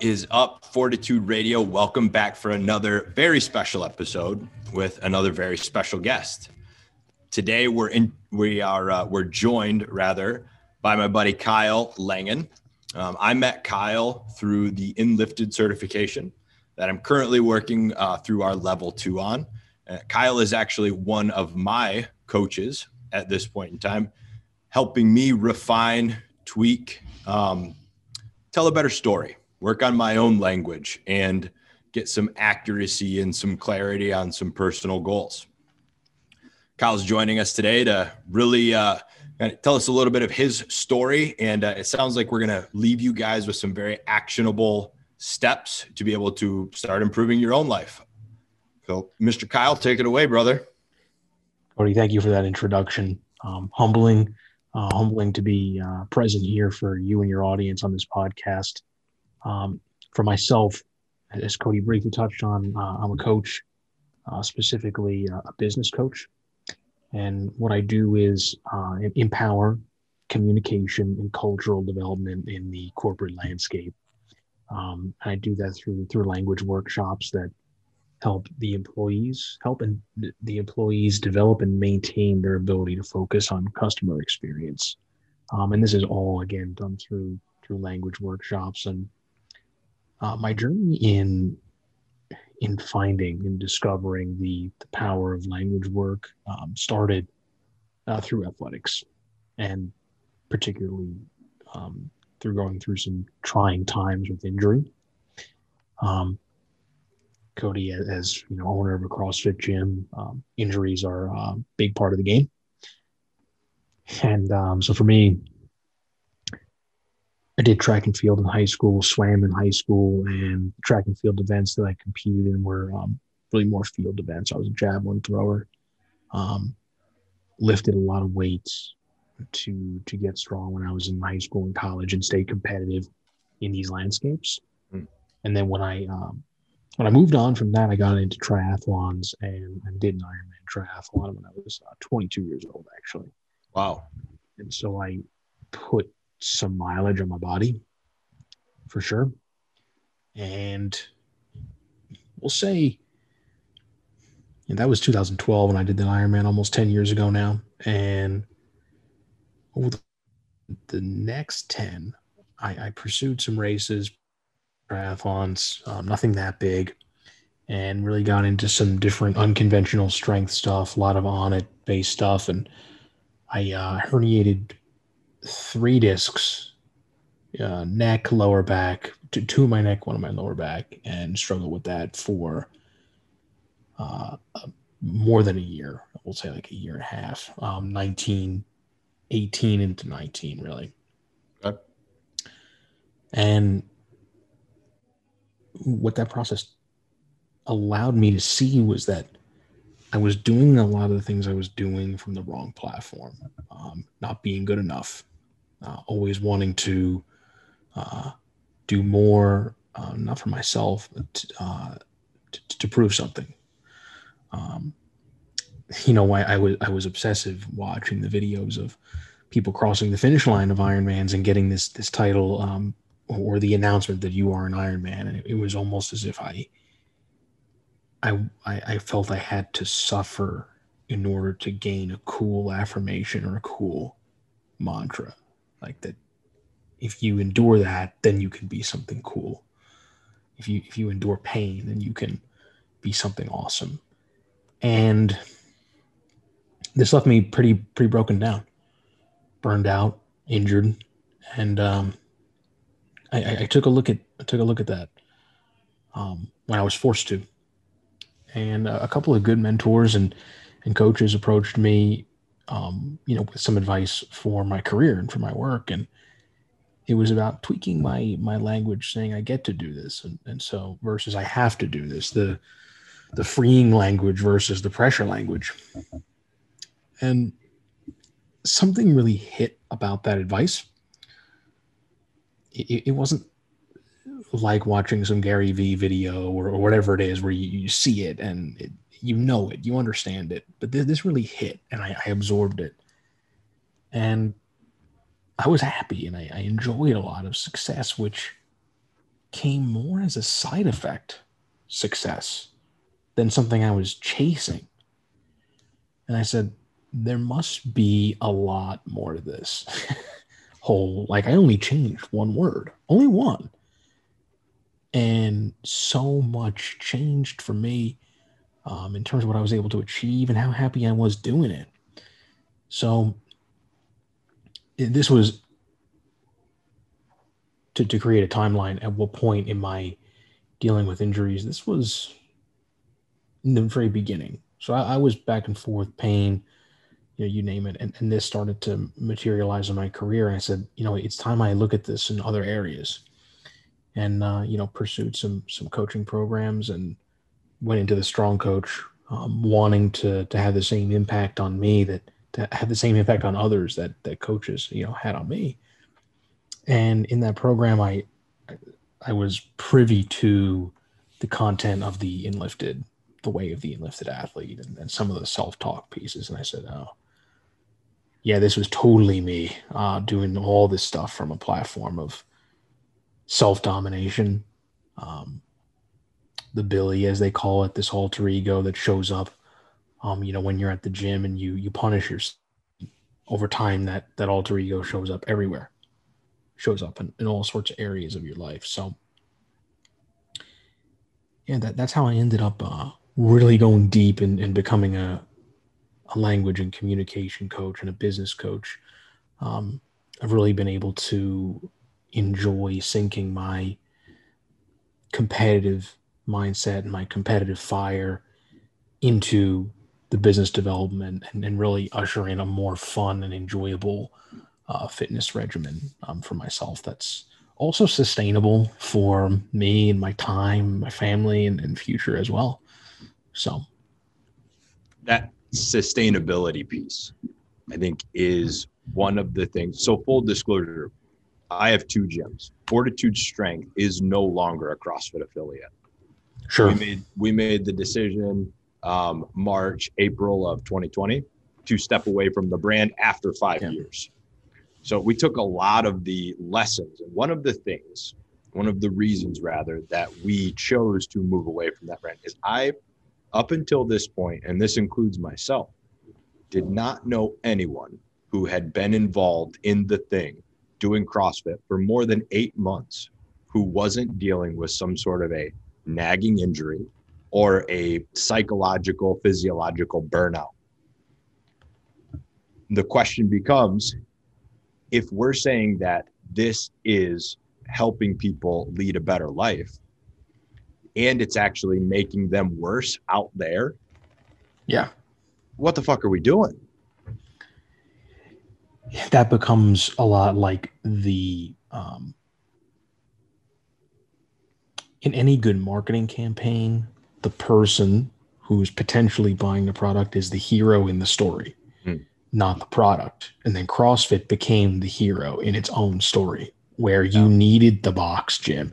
Is up, Fortitude Radio? Welcome back for another very special episode with another very special guest. Today we're in we are uh, we're joined rather by my buddy Kyle Langen. Um, I met Kyle through the Enlifted certification that I'm currently working uh, through our level two on. Uh, Kyle is actually one of my coaches at this point in time, helping me refine, tweak, um, tell a better story work on my own language and get some accuracy and some clarity on some personal goals. Kyle's joining us today to really uh, tell us a little bit of his story. And uh, it sounds like we're going to leave you guys with some very actionable steps to be able to start improving your own life. So, Mr. Kyle, take it away, brother. Cody, thank you for that introduction. Um, humbling, uh, humbling to be uh, present here for you and your audience on this podcast. Um, for myself, as Cody briefly touched on, uh, I'm a coach, uh, specifically uh, a business coach. And what I do is uh, empower communication and cultural development in the corporate landscape. Um, I do that through through language workshops that help the employees help and the employees develop and maintain their ability to focus on customer experience. Um, and this is all again done through through language workshops and uh, my journey in in finding and discovering the, the power of language work um, started uh, through athletics and particularly um, through going through some trying times with injury. Um, Cody, as you know, owner of a CrossFit gym, um, injuries are a big part of the game. And um, so for me, I did track and field in high school, swam in high school, and track and field events that I competed in were um, really more field events. I was a javelin thrower, um, lifted a lot of weights to to get strong when I was in high school and college, and stay competitive in these landscapes. Mm. And then when I um, when I moved on from that, I got into triathlons and, and did an Ironman triathlon when I was uh, 22 years old, actually. Wow. And so I put some mileage on my body for sure. And we'll say and that was 2012 when I did the Ironman almost 10 years ago now. And over the, the next 10, I, I, pursued some races, triathlons, um, nothing that big, and really got into some different unconventional strength stuff, a lot of Onnit based stuff. And I uh, herniated three discs, uh, neck, lower back, two, two of my neck, one of my lower back, and struggled with that for uh, more than a year. We'll say like a year and a half, um, 19, 18 into 19, really. Okay. And what that process allowed me to see was that I was doing a lot of the things I was doing from the wrong platform, um, not being good enough, uh, always wanting to uh, do more, uh, not for myself, but uh, to, to, prove something. Um, you know, I, I, was I was obsessive watching the videos of people crossing the finish line of Ironmans and getting this this title um, or the announcement that you are an Ironman, and it, it was almost as if I, I I felt I had to suffer in order to gain a cool affirmation or a cool mantra like that if you endure that then you can be something cool. If you if you endure pain then you can be something awesome. And this left me pretty pretty broken down burned out injured. And um, I, I, took a look at I took a look at that um, when I was forced to. And a couple of good mentors and and coaches approached me um, you know, with some advice for my career and for my work. And it was about tweaking my my language, saying I get to do this, and, and so versus I have to do this. The the freeing language versus the pressure language. And something really hit about that advice. It, it wasn't like watching some Gary Vee video or, or whatever it is where you, you see it and it, you know it, you understand it, but th- this really hit, and I, I, absorbed it, and I was happy, and I, I enjoyed a lot of success, which came more as a side effect success than something I was chasing. And I said, there must be a lot more to this whole, like, I only changed one word, only one. And so much changed for me um, in terms of what I was able to achieve and how happy I was doing it. So, this was to, to create a timeline at what point in my dealing with injuries. This was in the very beginning. So I, I was back and forth, pain, you know, you name it. And, and this started to materialize in my career. And I said, you know, it's time I look at this in other areas. And, uh, you know, pursued some, some coaching programs and went into the strong coach, um, wanting to, to have the same impact on me that, to have the same impact on others that, that coaches, you know, had on me. And in that program, I, I was privy to the content of the enlifted the way of the enlisted athlete and, and some of the self-talk pieces and i said oh yeah this was totally me uh, doing all this stuff from a platform of self-domination um, the billy as they call it this alter ego that shows up um, you know when you're at the gym and you you punish yourself over time that that alter ego shows up everywhere. Shows up in, in all sorts of areas of your life. So yeah that, that's how i ended up uh, really going deep and, and becoming a, a language and communication coach and a business coach, um, I've really been able to enjoy sinking my competitive mindset and my competitive fire into the business development and, and really usher in a more fun and enjoyable uh, fitness regimen um, for myself that's also sustainable for me and my time, my family, and, and future as well. So that sustainability piece, I think, is one of the things. So, full disclosure, I have two gyms. Fortitude Strength is no longer a CrossFit affiliate. Sure. We made we made the decision um, March, April of 2020 to step away from the brand after five yeah. years. So we took a lot of the lessons, and one of the things, one of the reasons rather that we chose to move away from that brand is I up until this point, and this includes myself, did not know anyone who had been involved in the thing doing CrossFit for more than eight months who wasn't dealing with some sort of a nagging injury or a psychological, physiological burnout. The question becomes if we're saying that this is helping people lead a better life, and it's actually making them worse out there. Yeah. What the fuck are we doing? That becomes a lot like the um, in any good marketing campaign, the person who's potentially buying the product is the hero in the story, hmm. not the product. And then CrossFit became the hero in its own story, where you needed the box gym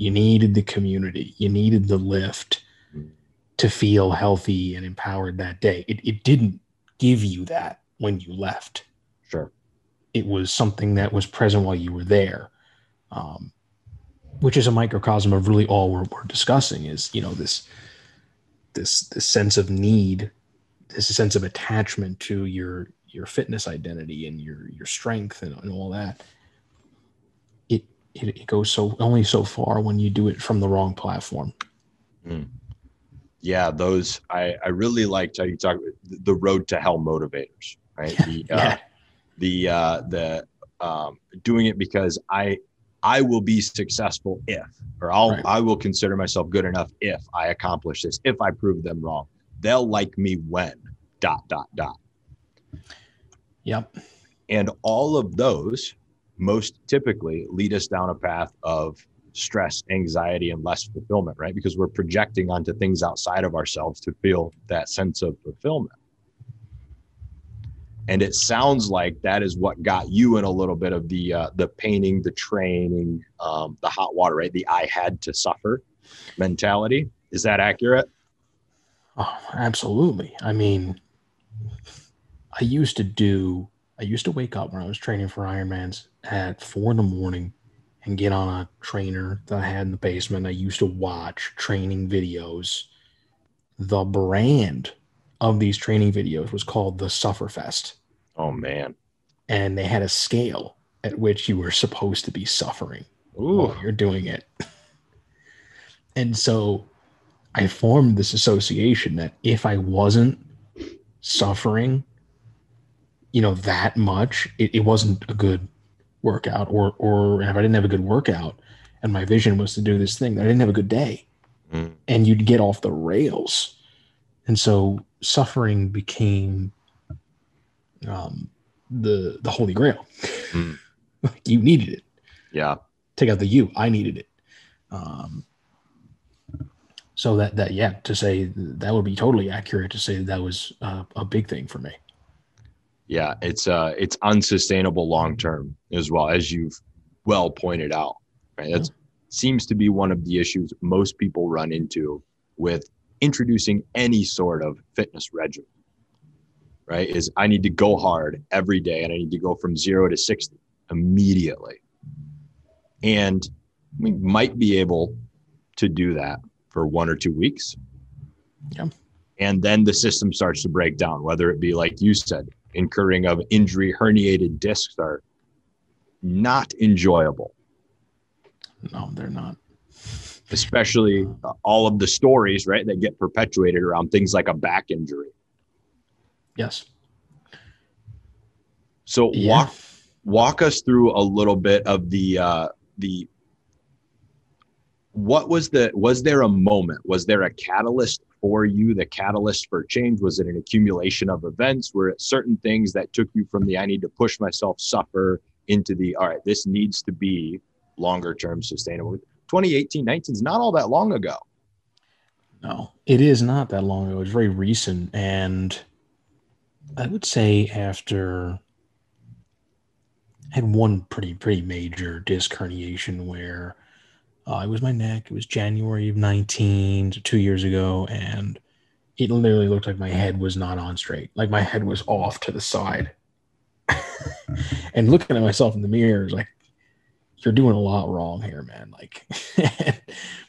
you needed the community. You needed the lift to feel healthy and empowered that day. It, it didn't give you that when you left. Sure. It was something that was present while you were there, um, which is a microcosm of really all we're, we're discussing is, you know, this, this, this sense of need, this sense of attachment to your, your fitness identity and your, your strength and, and all that it, it goes so only so far when you do it from the wrong platform. Mm. Yeah, those I I really liked how you talk the road to hell motivators, right? The, yeah. Uh, the uh, the um, doing it because I I will be successful if, or I'll right. I will consider myself good enough if I accomplish this. If I prove them wrong, they'll like me when dot dot dot. Yep. And all of those most typically lead us down a path of stress, anxiety, and less fulfillment, right? Because we're projecting onto things outside of ourselves to feel that sense of fulfillment. And it sounds like that is what got you in a little bit of the uh, the painting, the training, um, the hot water, right? The I had to suffer mentality. Is that accurate? Oh, absolutely. I mean, I used to do I used to wake up when I was training for Ironmans at four in the morning and get on a trainer that I had in the basement. I used to watch training videos. The brand of these training videos was called the Sufferfest. Oh man. And they had a scale at which you were supposed to be suffering Ooh. while you're doing it. and so I formed this association that if I wasn't suffering, you know, that much, it, it wasn't a good workout. Or or if I didn't have a good workout and my vision was to do this thing, I didn't have a good day. Mm. And you'd get off the rails. And so suffering became um the the holy grail. Mm. you needed it Yeah. take out the you i needed it um so that that yeah to say that would be totally accurate to say that, that was uh, a big thing for me Yeah. It's uh it's unsustainable long term as well as you've well pointed out. Right. That seems to be one of the issues most people run into with introducing any sort of fitness regimen. Right. Is I need to go hard every day and I need to go from zero to 60 immediately. And we might be able to do that for one or two weeks. Yeah. And then the system starts to break down, whether it be like you said, incurring of injury, herniated discs are not enjoyable, no they're not especially all of the stories, right, that get perpetuated around things like a back injury. yes. So yeah. walk walk us through a little bit of the uh the what was the was there a moment? Was there a catalyst for you the catalyst for change? Was it an accumulation of events? Were it certain things that took you from the i need to push myself suffer into the all right this needs to be longer term sustainable 2018 19 is not all that long ago no it is not that long ago it's very recent and i would say after I had one pretty pretty major disc herniation where uh, it was my neck. It was January of 19, so two years ago, and it literally looked like my head was not on straight. Like my head was off to the side. and looking at myself in the mirror is like, you're doing a lot wrong here, man. Like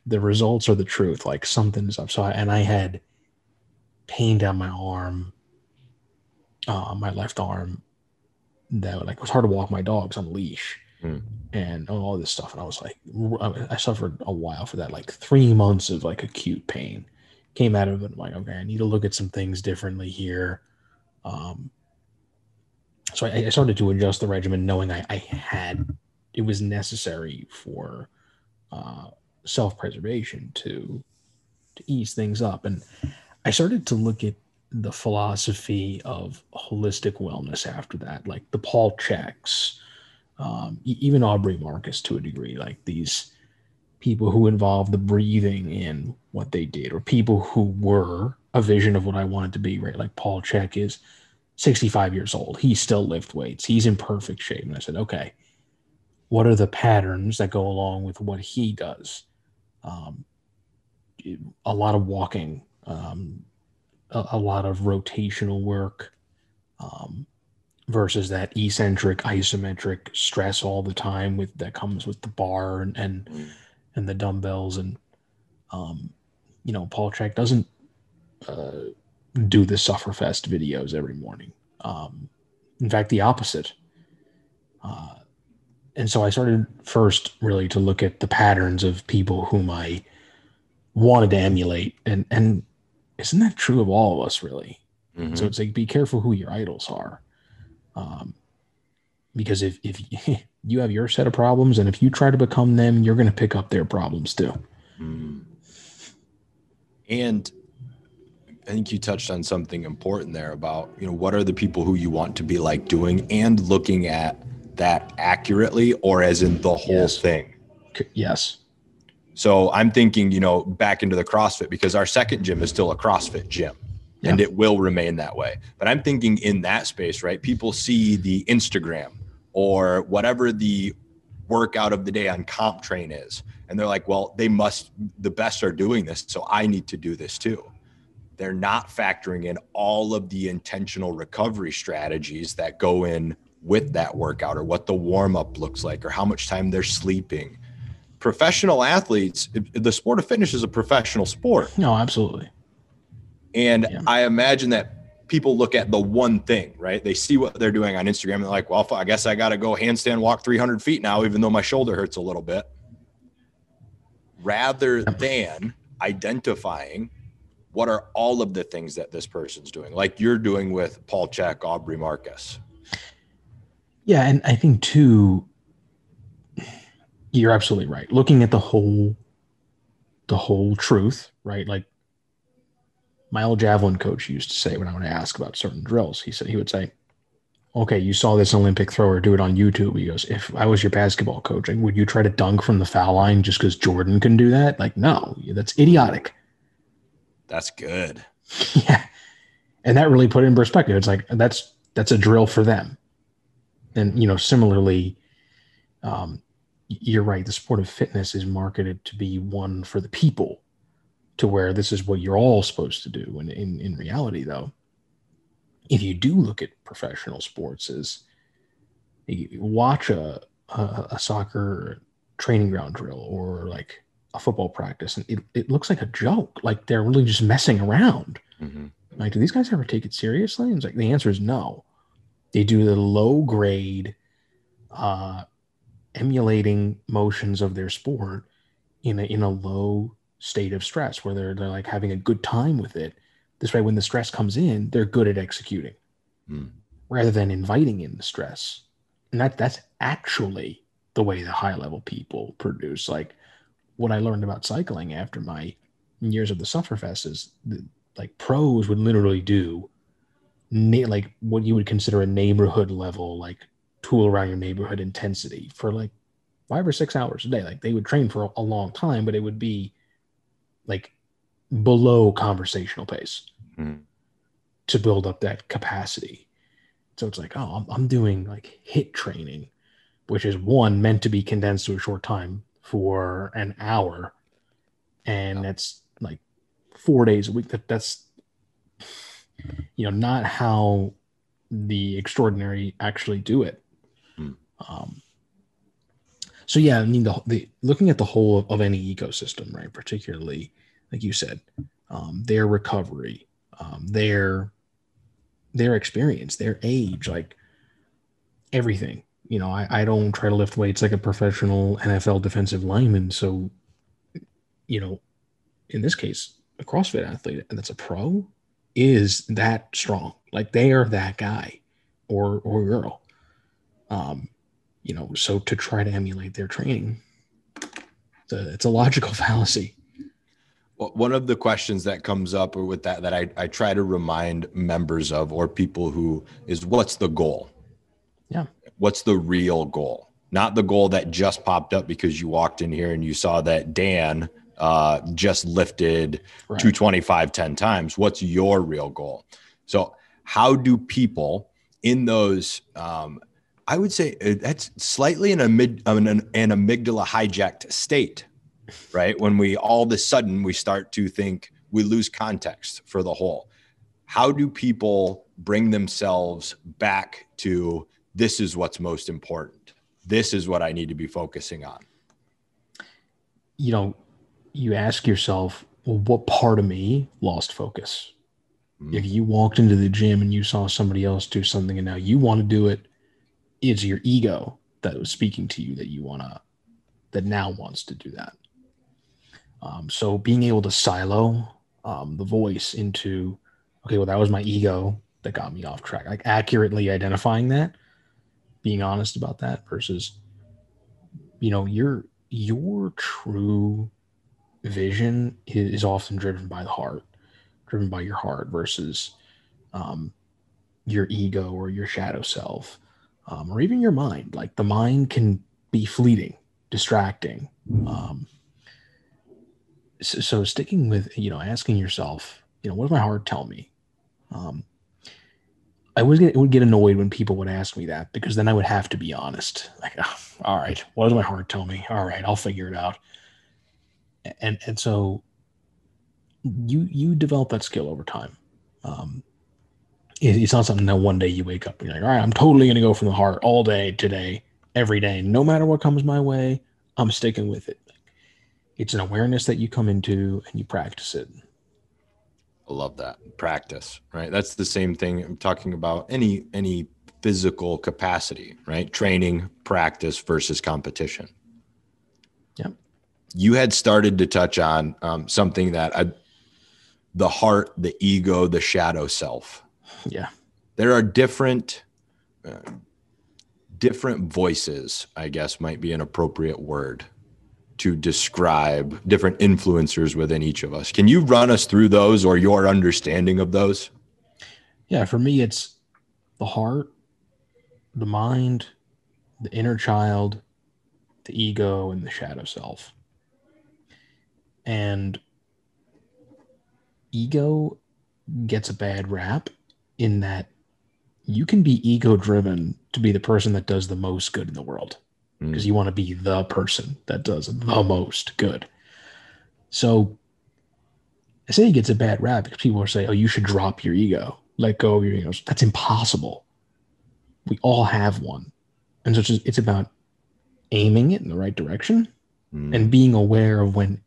the results are the truth. Like something's up. So I, and I had pain down my arm, uh, my left arm, that like it was hard to walk my dogs on leash Mm. and all this stuff. And I was like, I suffered a while for that, like three months of like acute pain. Came out of it, I'm like, okay, I need to look at some things differently here. Um, so I, I started to adjust the regimen, knowing I, I had it was necessary for uh, self preservation to to ease things up, and I started to look at the philosophy of holistic wellness after that, like the Paul Cheks, um, even Aubrey Marcus to a degree, like these people who involve the breathing in what they did, or people who were a vision of what I wanted to be, right? Like Paul Chek is 65 years old. He still lift weights. He's in perfect shape. And I said, okay, what are the patterns that go along with what he does? Um, a lot of walking, um, a, a lot of rotational work, um, versus that eccentric, isometric stress all the time with that comes with the bar and and, Mm. and the dumbbells and um, you know Paul Chek doesn't uh, do the Sufferfest videos every morning. Um, in fact, the opposite. Uh, and so I started first really to look at the patterns of people whom I wanted to emulate, and and isn't that true of all of us really? Mhm. So it's like be careful who your idols are, um, because if if you have your set of problems, and if you try to become them, you're going to pick up their problems too. Mm. And I think you touched on something important there about, you know, what are the people who you want to be like doing and looking at that accurately or as in the whole Yes. thing. Yes. So I'm thinking, you know, back into the CrossFit because our second gym is still a CrossFit gym and it will remain that way. But I'm thinking in that space, right? People see the Instagram or whatever the workout of the day on CompTrain is. And they're like, well, they must, the best are doing this. So I need to do this too. They're not factoring in all of the intentional recovery strategies that go in with that workout or what the warm up looks like or how much time they're sleeping. Professional athletes, the sport of fitness is a professional sport. No, absolutely. And yeah. I imagine that people look at the one thing, right? They see what they're doing on Instagram and they're like, well, I guess I got to go handstand walk 300 feet now, even though my shoulder hurts a little bit. Rather than identifying what are all of the things that this person's doing, like you're doing with Paul Chek, Aubrey Marcus. Yeah. And I think, too, you're absolutely right. Looking at the whole, the whole truth, right? Like my old javelin coach used to say when I would ask about certain drills, he said he would say, "Okay, you saw this Olympic thrower do it on YouTube." He goes, "If I was your basketball coach, would you try to dunk from the foul line just because Jordan can do that? Like, no, that's idiotic." That's good. yeah, and that really put it in perspective. It's like that's that's a drill for them, and you know, similarly, um, you're right. The sport of fitness is marketed to be one for the people to where this is what you're all supposed to do. And in, in reality, though, if you do look at professional sports as watch a, a, a soccer training ground drill or like a football practice and it, it looks like a joke like they're really just messing around mm-hmm. like do these guys ever take it seriously and it's like the answer is no they do the low grade uh emulating motions of their sport in a in a low state of stress where they're, they're like having a good time with it. This way, when the stress comes in, they're good at executing mm. rather than inviting in the stress. And that that's actually the way the high level people produce. Like what I learned about cycling after my years of the Sufferfest is the, like pros would literally do na- like what you would consider a neighborhood level, like tool around your neighborhood intensity for like five or six hours a day. Like they would train for a, a long time, but it would be like below conversational pace mm. to build up that capacity. So it's like, oh, I'm, I'm doing like HIIT training, which is one meant to be condensed to a short time for an hour. And that's like four days a week. That that's, you know, not how the extraordinary actually do it. Mm. Um, so yeah, I mean, the, the looking at the whole of, of any ecosystem, right? Particularly like you said, um, their recovery, um, their their experience, their age, like everything. You know, I, I don't try to lift weights like a professional NFL defensive lineman. So, you know, in this case, a CrossFit athlete and that's a pro is that strong. Like they are that guy or or girl. Um, you know, so to try to emulate their training, it's a, it's a logical fallacy one of the questions that comes up or with that that I, I try to remind members of or people who is what's the goal yeah what's the real goal not the goal that just popped up because you walked in here and you saw that dan uh, just lifted right. 225 10 times what's your real goal so how do people in those um, i would say uh, that's slightly an, amid, an, an amygdala hijacked state right? When we all of a sudden we start to think we lose context for the whole. How do people bring themselves back to this is what's most important? This is what I need to be focusing on. You know, you ask yourself, well, what part of me lost focus? Mm-hmm. If you walked into the gym and you saw somebody else do something and now you want to do it, it's your ego that was speaking to you that you want to, that now wants to do that. Um, so being able to silo um, the voice into, okay, well, that was my ego that got me off track. Like accurately identifying that, being honest about that versus, you know, your your true vision is often driven by the heart, driven by your heart versus um, your ego or your shadow self, um, or even your mind. Like the mind can be fleeting, distracting. Um, so, so sticking with you know asking yourself you know what does my heart tell me um, I was get, would get annoyed when people would ask me that because then I would have to be honest. Like, oh, all right, what does my heart tell me? All right, I'll figure it out. And and so you you develop that skill over time. Um, it's not something that one day you wake up and you're like, all right, I'm totally going to go from the heart all day today, every day, no matter what comes my way, I'm sticking with it. It's an awareness that you come into and you practice it. I love that practice, right? That's the same thing I'm talking about any any physical capacity, right? Training, practice versus competition. Yep. You had started to touch on um, something that I, the heart, the ego, the shadow self. Yeah. There are different uh, different voices, I guess might be an appropriate word to describe different influencers within each of us. Can you run us through those or your understanding of those? Yeah, for me, it's the heart, the mind, the inner child, the ego, and the shadow self. And ego gets a bad rap in that you can be ego driven to be the person that does the most good in the world because mm. you want to be the person that does the most good. So I say he gets a bad rap because people are saying, oh, you should drop your ego, let go of your ego. That's impossible. We all have one. And so it's, just, it's about aiming it in the right direction mm. and being aware of when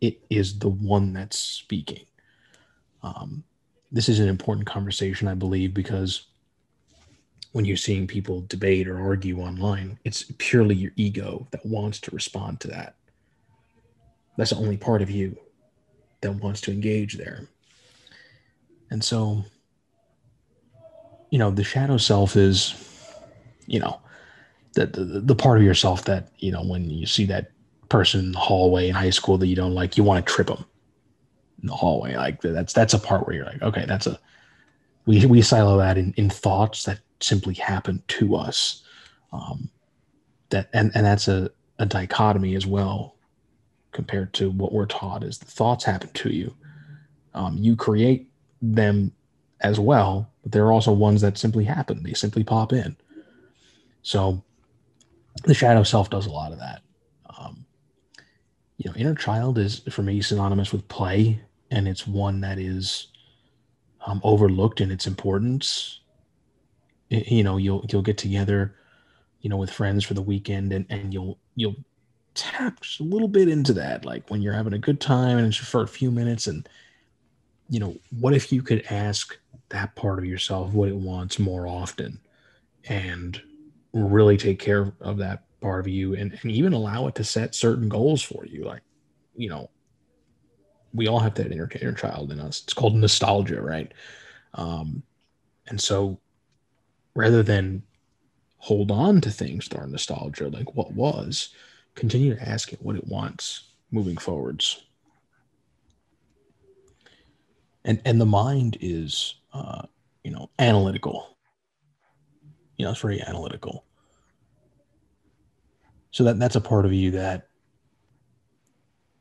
it is the one that's speaking. Um, this is an important conversation, I believe, because when you're seeing people debate or argue online, it's purely your ego that wants to respond to that. That's the only part of you that wants to engage there. And so, you know, the shadow self is, you know, the, the, the part of yourself that, you know, when you see that person in the hallway in high school that you don't like, you want to trip them in the hallway. Like that's, that's a part where you're like, okay, that's a, we, we silo that in, in thoughts that simply happen to us. Um, that and, and that's a, a dichotomy as well compared to what we're taught is the thoughts happen to you. Um, you create them as well, but there are also ones that simply happen. They simply pop in. So the shadow self does a lot of that. You know, inner child is for me synonymous with play, and it's one that is um, overlooked in its importance. You know you'll you'll get together you know with friends for the weekend and and you'll you'll tap just a little bit into that like when you're having a good time and it's for a few minutes and you know what if you could ask that part of yourself what it wants more often and really take care of that part of you and, and even allow it to set certain goals for you like you know we all have that inner, inner child in us it's called nostalgia right um and so rather than hold on to things that are nostalgia, like what was, continue to ask it what it wants moving forwards. And and the mind is, uh, you know, analytical. You know, it's very analytical. So that that's a part of you that,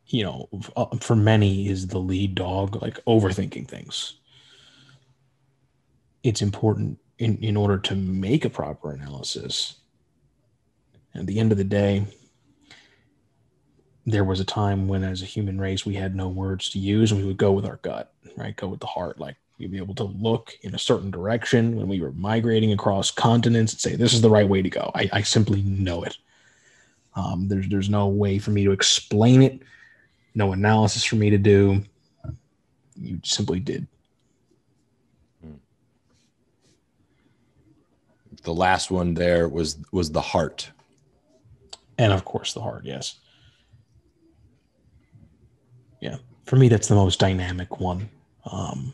you know, uh, for many is the lead dog, like overthinking things. It's important in, in order to make a proper analysis. at the end of the day, there was a time when, as a human race, we had no words to use and we would go with our gut, right? Go with the heart. Like we'd be able to look in a certain direction when we were migrating across continents and say, this is the right way to go. I, I simply know it. Um, there's, there's no way for me to explain it, no analysis for me to do. You simply did. the last one there was was the heart. And of course the heart yes. Yeah for me that's the most dynamic one. Um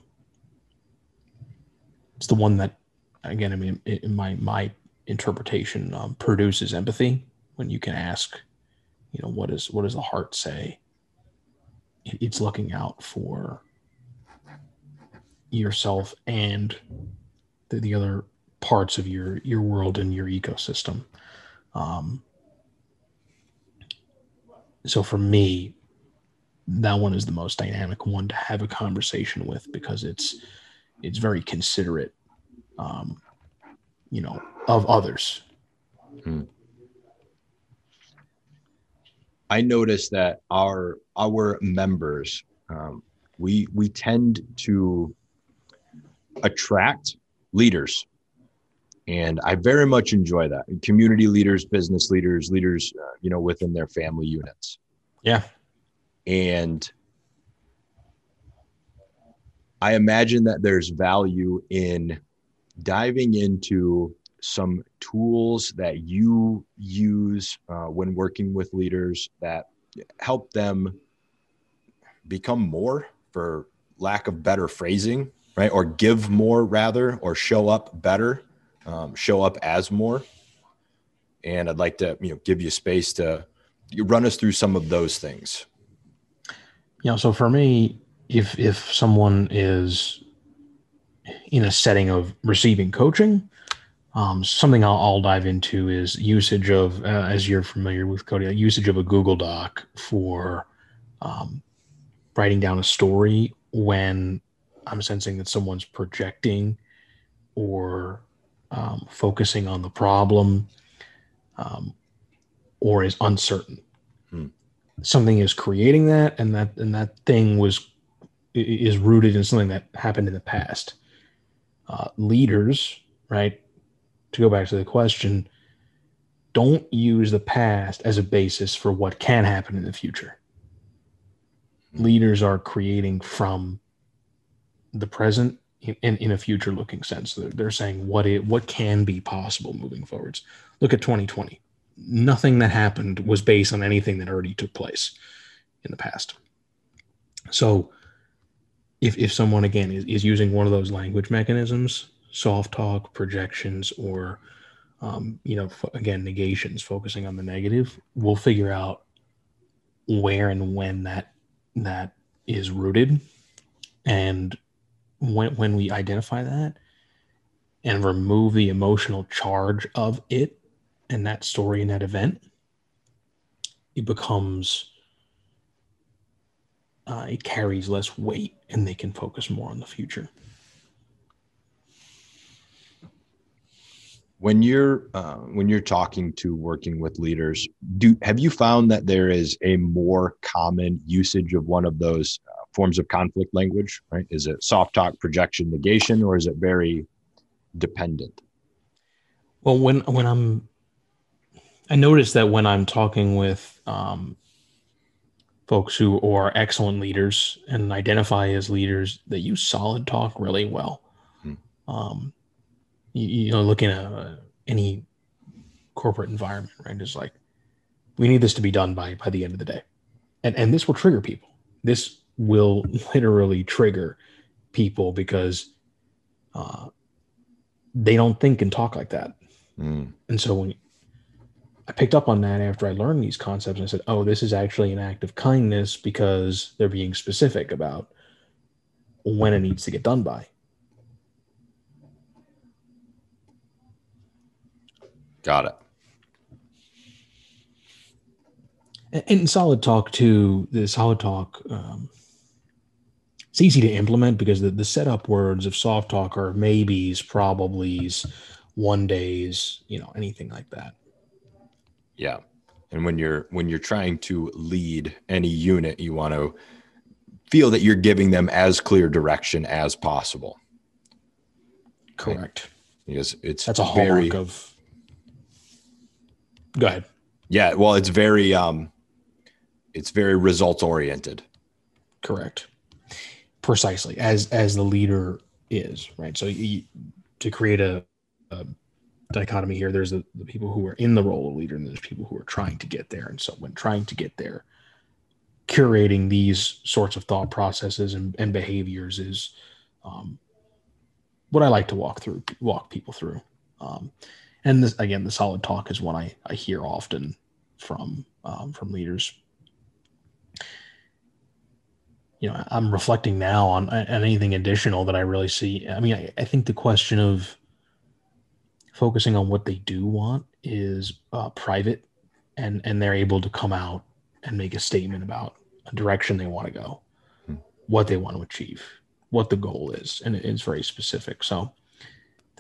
it's the one that again i mean in my my interpretation um, produces empathy when you can ask you know what is what does the heart say it's looking out for yourself and the, the other parts of your your world and your ecosystem. Um, so for me, that one is the most dynamic one to have a conversation with because it's it's very considerate, um, you know, of others. Hmm. I noticed that our our members, um, we we tend to attract leaders. And I very much enjoy that. Community leaders, business leaders, leaders, uh, you know, within their family units. Yeah. And I imagine that there's value in diving into some tools that you use uh, when working with leaders that help them become more for lack of better phrasing right? Or give more rather or show up better um, show up as more. And i'd like to you know give you space to run us through some of those things. Yeah so for me if if someone is in a setting of receiving coaching um, something I'll, I'll, dive into is usage of, uh, as you're familiar with Cody, usage of a Google Doc for um, writing down a story when I'm sensing that someone's projecting or um, focusing on the problem um, or is uncertain. Hmm. Something is creating that, and that and that thing was is rooted in something that happened in the past. Uh, leaders, right? To go back to the question, don't use the past as a basis for what can happen in the future leaders are creating from the present in, in, in a future looking sense. They're, they're saying what it what can be possible moving forwards. Look at 2020. Nothing that happened was based on anything that already took place in the past. So if, if someone again is, is using one of those language mechanisms, soft talk, projections, or um, you know, again, negations, focusing on the negative, we'll figure out where and when that that is rooted. And when when we identify that and remove the emotional charge of it and that story and that event it becomes uh, it carries less weight and they can focus more on the future when you're uh, when you're talking to working with leaders do have you found that there is a more common usage of one of those uh, forms of conflict language right? Is it soft talk projection negation or is it very dependent? Well when when i'm i notice that when i'm talking with um, folks who are excellent leaders and identify as leaders that use solid talk really well. Hmm. um, you, know, looking at uh, any corporate environment, right? It's like we need this to be done by by the end of the day, and and this will trigger people. This will literally trigger people because uh, they don't think and talk like that. Mm. And so when I picked up on that after I learned these concepts, I said, "Oh, this is actually an act of kindness because they're being specific about when it needs to get done by." Got it. And solid talk too. The solid talk. Um, it's easy to implement because the, the setup words of soft talk are maybes, probablys, one days, you know, anything like that. Yeah. And when you're when you're trying to lead any unit, you want to feel that you're giving them as clear direction as possible. Correct. Because it's that's a hallmark very, of Go ahead. Yeah, well, it's very um, it's very results oriented. Correct. Precisely as as the leader is right. So you, to create a, a dichotomy here, there's the, the people who are in the role of leader, and there's people who are trying to get there. And so when trying to get there, curating these sorts of thought processes and, and behaviors is um, what I like to walk through, walk people through. Um, and this again the solid talk is one i, I hear often from um, from leaders. You know i'm reflecting now on, on anything additional that i really see. I mean I, I, think the question of focusing on what they do want is uh, private and and they're able to come out and make a statement about a direction they want to go hmm. what they want to achieve what the goal is and it's very specific. So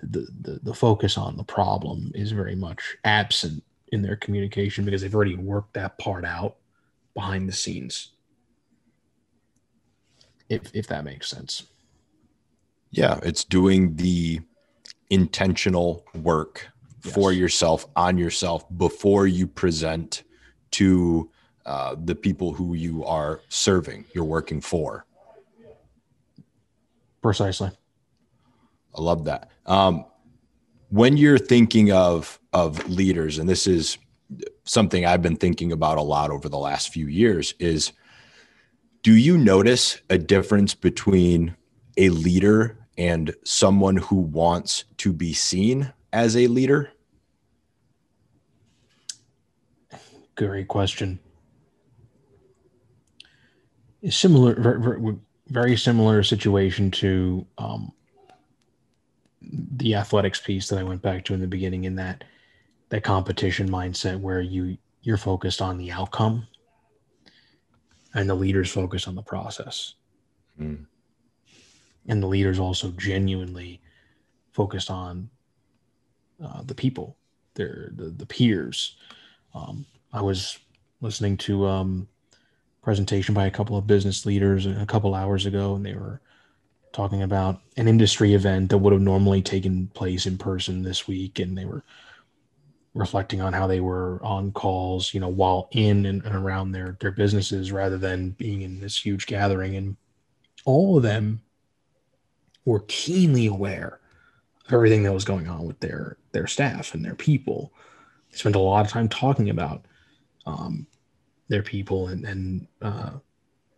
the, the, the focus on the problem is very much absent in their communication because they've already worked that part out behind the scenes. If if that makes sense. Yeah, it's doing the intentional work yes. for yourself on yourself before you present to uh, the people who you are serving, you're working for. Precisely. I love that. Um, when you're thinking of of leaders, and this is something I've been thinking about a lot over the last few years, is do you notice a difference between a leader and someone who wants to be seen as a leader? Great question. Similar, very, similar situation to um, the athletics piece that I went back to in the beginning. In that that competition mindset where you you're focused on the outcome, and the leaders focus on the process. Mm. And the leaders also genuinely focused on uh, the people, their the, the peers. Um, I was listening to um, presentation by a couple of business leaders a couple hours ago, and they were talking about an industry event that would have normally taken place in person this week, and they were reflecting on how they were on calls, you know, while in and, around their their businesses rather than being in this huge gathering, and all of them were keenly aware of everything that was going on with their their staff and their people. They spent a lot of time talking about um, their people and and uh,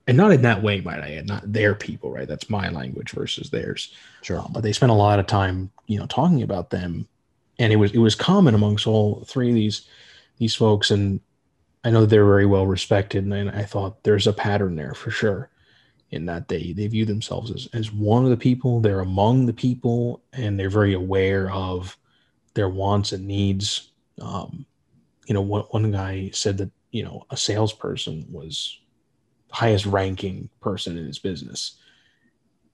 and not in that way, might I add, not their people, right? That's my language versus theirs. Sure. Um, but they spent a lot of time, you know, talking about them, and it was it was common amongst all three of these these folks, and I know they're very well respected, and I thought there's a pattern there for sure, in that they they view themselves as as one of the people, they're among the people, and they're very aware of their wants and needs. Um, you know, one, one guy said that, you know, a salesperson was highest ranking person in his business.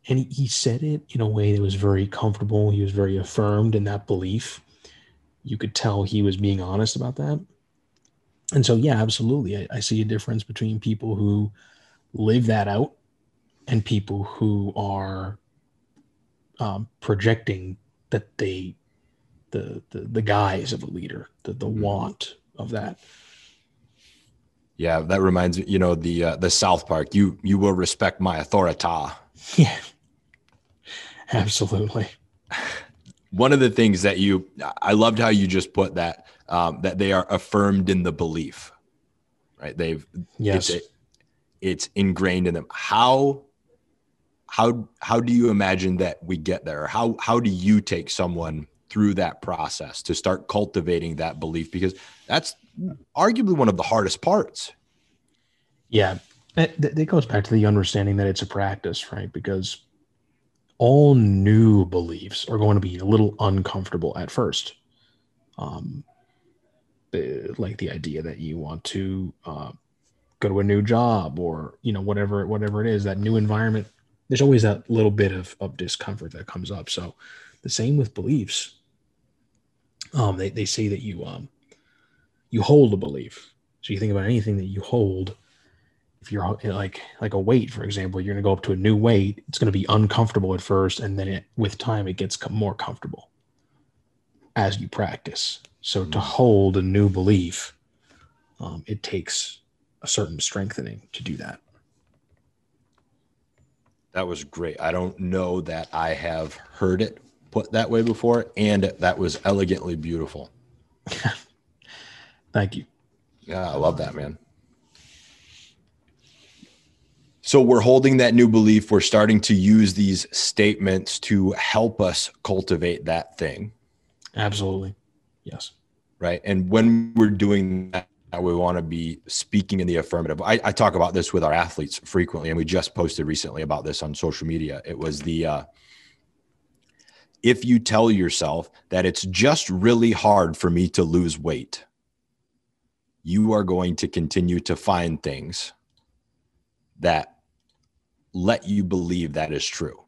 And he, he said it in a way that was very comfortable. He was very affirmed in that belief. You could tell he was being honest about that. And so, yeah, absolutely. I, I see a difference between people who live that out and people who are um, projecting that they the, the the guise of a leader, the the mm-hmm. want of that. Yeah, that reminds me. You know the uh, the South Park. You you will respect my authority. Yeah, absolutely. One of the things that you, I loved how you just put that um, that they are affirmed in the belief, right? They've yes, it's, it's ingrained in them. How how how do you imagine that we get there? How how do you take someone through that process to start cultivating that belief because that's arguably one of the hardest parts. Yeah. It, it goes back to the understanding that it's a practice, right? Because all new beliefs are going to be a little uncomfortable at first. Um, like the idea that you want to uh, go to a new job or you know whatever whatever it is that new environment there's always that little bit of, of discomfort that comes up so the same with beliefs um, they, they say that you um, you hold a belief. So you think about anything that you hold. If you're like like a weight, for example, you're going to go up to a new weight. It's going to be uncomfortable at first, and then it, with time, it gets more comfortable as you practice. So to mm-hmm. hold a new belief, um, it takes a certain strengthening to do that. That was great. I don't know that I have heard it put that way before, and that was elegantly beautiful. Thank you. Yeah, I love that, man. So we're holding that new belief. We're starting to use these statements to help us cultivate that thing. Absolutely. Yes. Right. And when we're doing that, we want to be speaking in the affirmative. I, I, talk about this with our athletes frequently, and we just posted recently about this on social media. It was the uh, if you tell yourself that it's just really hard for me to lose weight, you are going to continue to find things that let you believe that is true.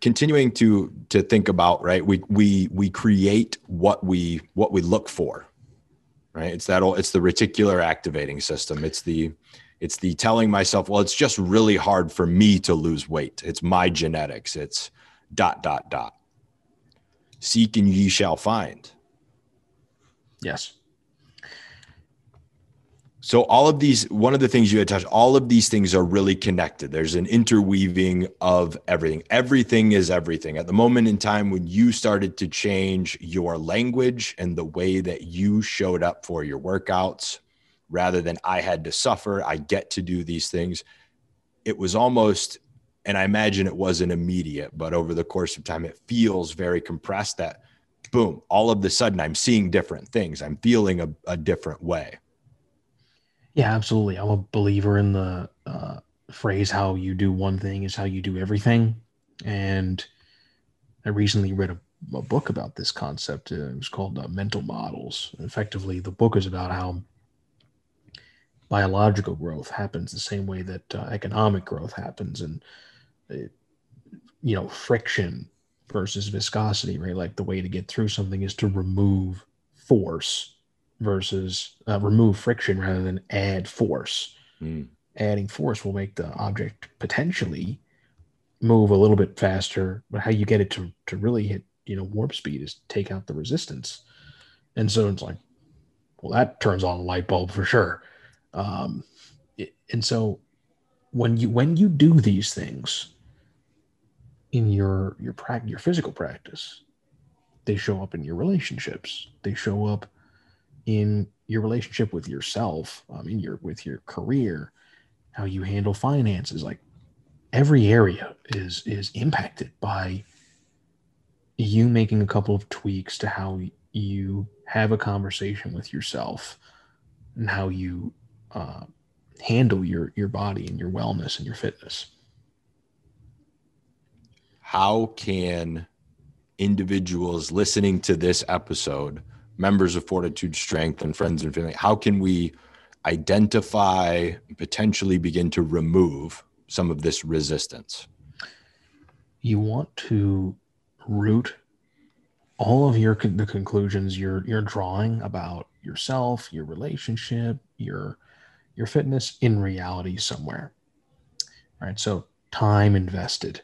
Continuing to to think about right we we we create what we what we look for right? It's that it's the reticular activating system. It's the it's the telling myself well it's just really hard for me to lose weight. It's my genetics. It's dot dot dot. Seek and ye shall find. Yes. So all of these, one of the things you had touched, all of these things are really connected. There's an interweaving of everything. Everything is everything. At the moment in time when you started to change your language and the way that you showed up for your workouts, rather than I had to suffer, I get to do these things. It was almost, and I imagine it wasn't immediate, but over the course of time, it feels very compressed that boom, all of the sudden I'm seeing different things. I'm feeling a, a different way. Yeah, absolutely. I'm a believer in the uh, phrase "how you do one thing is how you do everything," and I recently read a, a book about this concept. It was called uh, "Mental Models." Effectively, the book is about how biological growth happens the same way that uh, economic growth happens, and you know, friction versus viscosity, right? Like the way to get through something is to remove force versus uh, remove friction rather than add force. Mm. Adding force will make the object potentially move a little bit faster, but how you get it to, to really hit, you know, warp speed is take out the resistance. And so it's like, well, that turns on a light bulb for sure. Um, it, and so when you when you do these things in your your practice, your physical practice, they show up in your relationships. They show up in your relationship with yourself, i mean your with your career, how you handle finances, like every area is is impacted by you making a couple of tweaks to how you have a conversation with yourself and how you uh, handle your your body and your wellness and your fitness. How can individuals listening to this episode members of Fortitude Strength and friends and family, how can we identify, potentially begin to remove some of this resistance? You want to root all of your the conclusions you're you're drawing about yourself, your relationship, your your fitness in reality somewhere. All right, so time invested,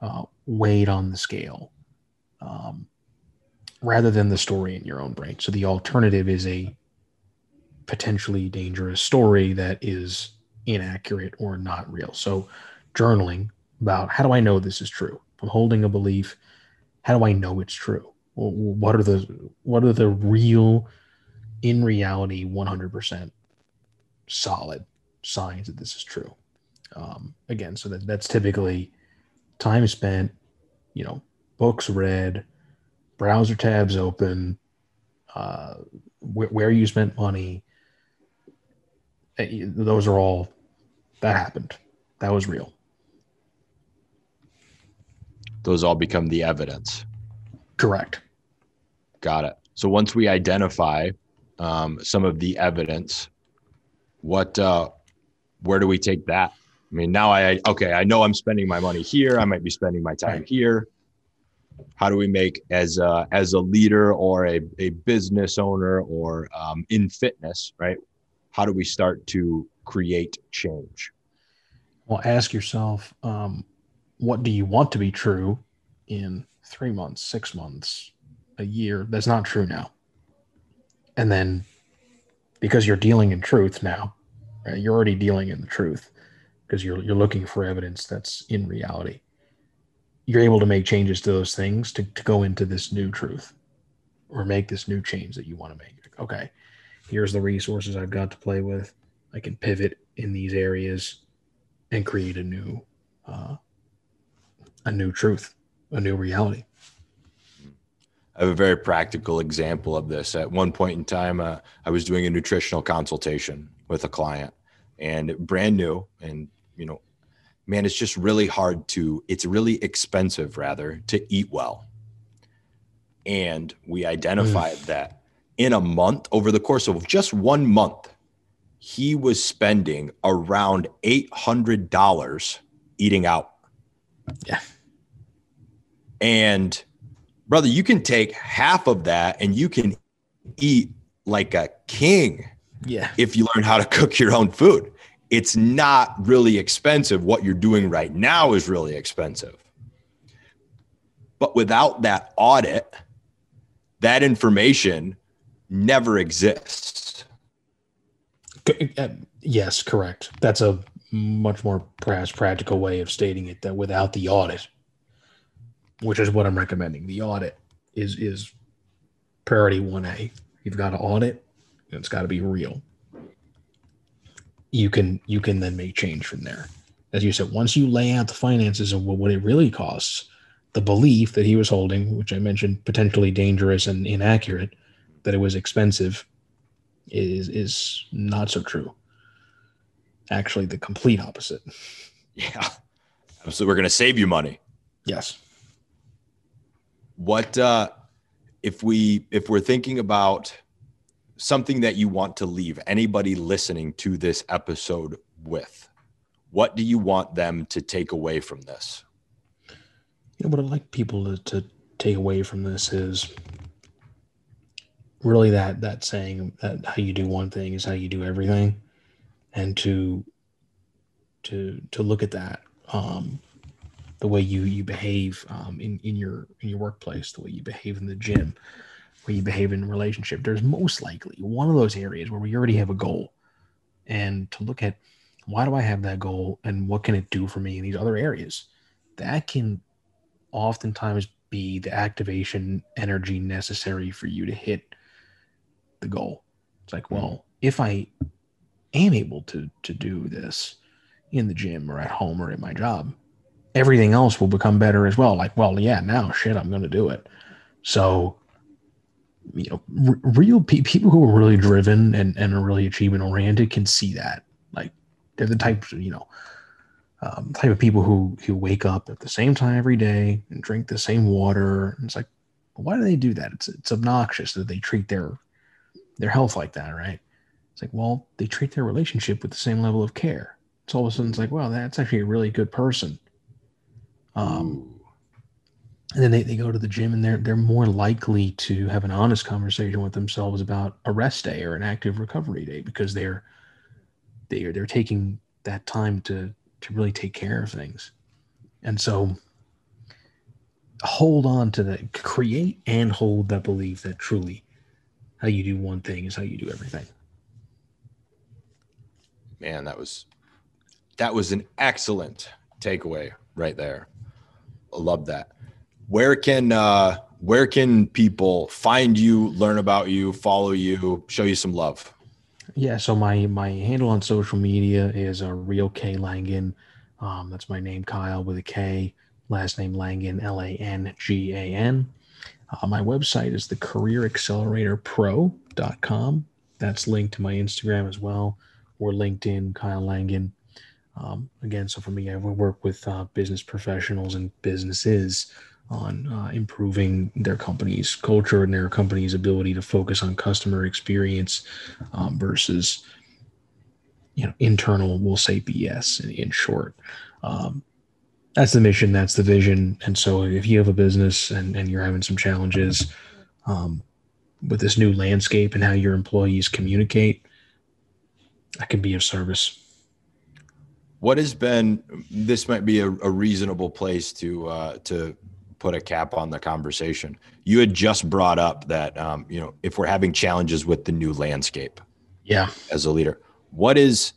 uh, weight on the scale, um, rather than the story in your own brain. So the alternative is a potentially dangerous story that is inaccurate or not real. So journaling about how do I know this is true? I'm holding a belief. How do I know it's true? what are the what are the real in reality 100% solid signs that this is true um, again so that, that's typically time spent you know books read browser tabs open, uh, wh- where you spent money. Eh, those are all that happened. That was real. Those all become the evidence. Correct. Got it. So once we identify um, some of the evidence, what, uh, where do we take that? I mean, now I okay, I know I'm spending my money here. I might be spending my time here. How do we make as a, as a leader or a, a business owner or um, in fitness right? How do we start to create change? Well ask yourself um, what do you want to be true in three months six months a year? That's not true now. And then because you're dealing in truth now right, you're already dealing in the truth because you're, you're looking for evidence that's in reality you're able to make changes to those things to, to go into this new truth or make this new change that you want to make. Okay, here's the resources I've got to play with. I can pivot in these areas and create a new, uh, a new truth, a new reality. I have a very practical example of this. At one point in time, uh, I was doing a nutritional consultation with a client, and brand new, and you know, man, it's just really hard to, it's really expensive rather to eat well. And we identified mm. that in a month, over the course of just one month, he was spending around $800 eating out. Yeah. And brother, you can take half of that and you can eat like a king. Yeah. If you learn how to cook your own food it's not really expensive. What you're doing right now is really expensive. But without that audit, that information never exists. Uh, yes, correct. That's a much more perhaps practical way of stating it that without the audit, which is what I'm recommending, the audit is is priority 1A. You've got to audit, and it's got to be real. You can you can then make change from there. As you said, once you lay out the finances of what it really costs, the belief that he was holding, which I mentioned potentially dangerous and inaccurate, that it was expensive, is is not so true. Actually, the complete opposite. Yeah. So we're going to save you money. Yes. What uh if we if we're thinking about something that you want to leave anybody listening to this episode with, what do you want them to take away from this? You know what I'd like people to, to take away from this is really that that saying that how you do one thing is how you do everything and to to to look at that um the way you you behave um in in your in your workplace the way you behave in the gym you behave in relationship there's most likely one of those areas where we already have a goal and to look at why do i have that goal and what can it do for me in these other areas that can oftentimes be the activation energy necessary for you to hit the goal. It's like, well, if I am able to to do this in the gym or at home or at my job, everything else will become better as well. Like, well, yeah, now shit, I'm going to do it. So, you know, r- real pe- people who are really driven and, and are really achievement oriented can see that. Like, they're the types you know, um, type of people who who wake up at the same time every day and drink the same water. And it's like, why do they do that? It's it's obnoxious that they treat their their health like that, right? It's like, well, they treat their relationship with the same level of care. It's all of a sudden it's like, well, that's actually a really good person. Um, and then they, they go to the gym and they're they're more likely to have an honest conversation with themselves about a rest day or an active recovery day because they're they're they're taking that time to to really take care of things. And so hold on to that, create and hold that belief that truly how you do one thing is how you do everything. Man, that was that was an excellent takeaway right there. I love that. Where can uh where can people find you, learn about you, follow you, show you some love? Yeah, so my my handle on social media is a uh, real K Langan. Um, that's my name, Kyle, with a K. Last name Langan, L A N G A N. Uh, my website is the careeracceleratorpro.com. That's linked to my Instagram as well, or LinkedIn, Kyle Langan. Um, again, so for me, I work with uh, business professionals and businesses on uh, improving their company's culture and their company's ability to focus on customer experience um, versus you know internal we'll say bs in, in short. Um, that's the mission that's the vision. And so if you have a business and, and you're having some challenges um, with this new landscape and how your employees communicate i can be of service. What has been this might be a, a reasonable place to uh, to put a cap on the conversation. You had just brought up that um, you know if we're having challenges with the new landscape, yeah, as a leader, what is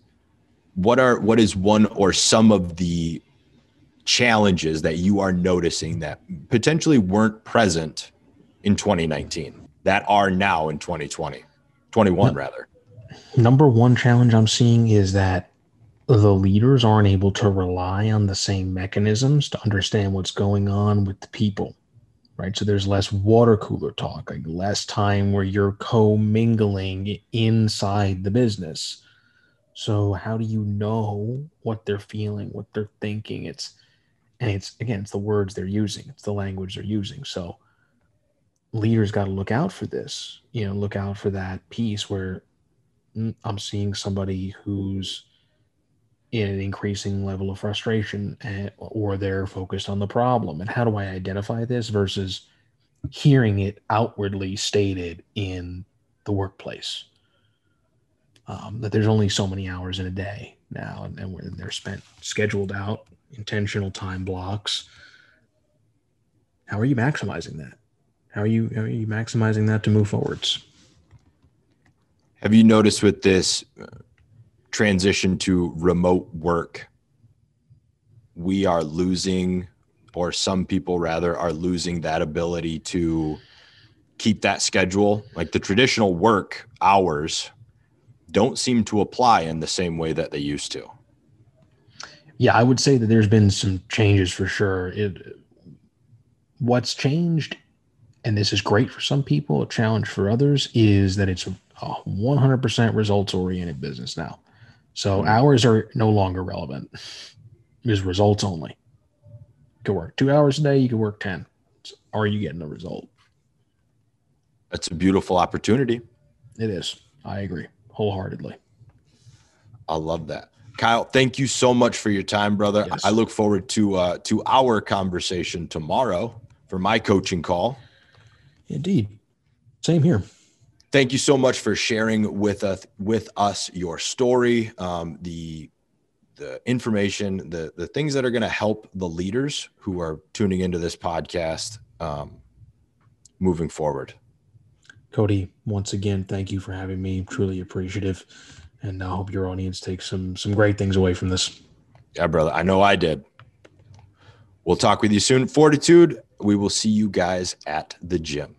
what are what is one or some of the challenges that you are noticing that potentially weren't present in 2019 that are now in 2020 21 rather. number one challenge i'm seeing is that the leaders aren't able to rely on the same mechanisms to understand what's going on with the people right? So there's less water cooler talk like less time where you're co-mingling inside the business. So how do you know what they're feeling what they're thinking? It's and it's again it's the words they're using it's the language they're using. So leaders got to look out for this you know look out for that piece where mm, i'm seeing somebody who's in an increasing level of frustration and, or they're focused on the problem and how do i identify this versus hearing it outwardly stated in the workplace um, that there's only so many hours in a day now and, and they're spent scheduled out intentional time blocks how are you maximizing that? How are you how are you maximizing that to move forwards? Have you noticed with this uh, transition to remote work, we are losing, or some people rather are losing that ability to keep that schedule? Like the traditional work hours don't seem to apply in the same way that they used to. Yeah, I would say that there's been some changes for sure. It what's changed, and this is great for some people, a challenge for others, is that it's a 100% results oriented business now. So mm-hmm. hours are no longer relevant. It's results only. You can work two hours a day, you can work 10. are you getting a result? That's a beautiful opportunity. It is. I agree wholeheartedly. I love that. Kyle, thank you so much for your time, brother. Yes. I look forward to uh, to our conversation tomorrow for my coaching call. Indeed. Same here. Thank you so much for sharing with us with us your story, um, the the information, the the things that are going to help the leaders who are tuning into this podcast um, moving forward. Cody, once again, thank you for having me. Truly appreciative, and I hope your audience takes some some great things away from this. Yeah, brother, I know I did. We'll talk with you soon. Fortitude. We will see you guys at the gym.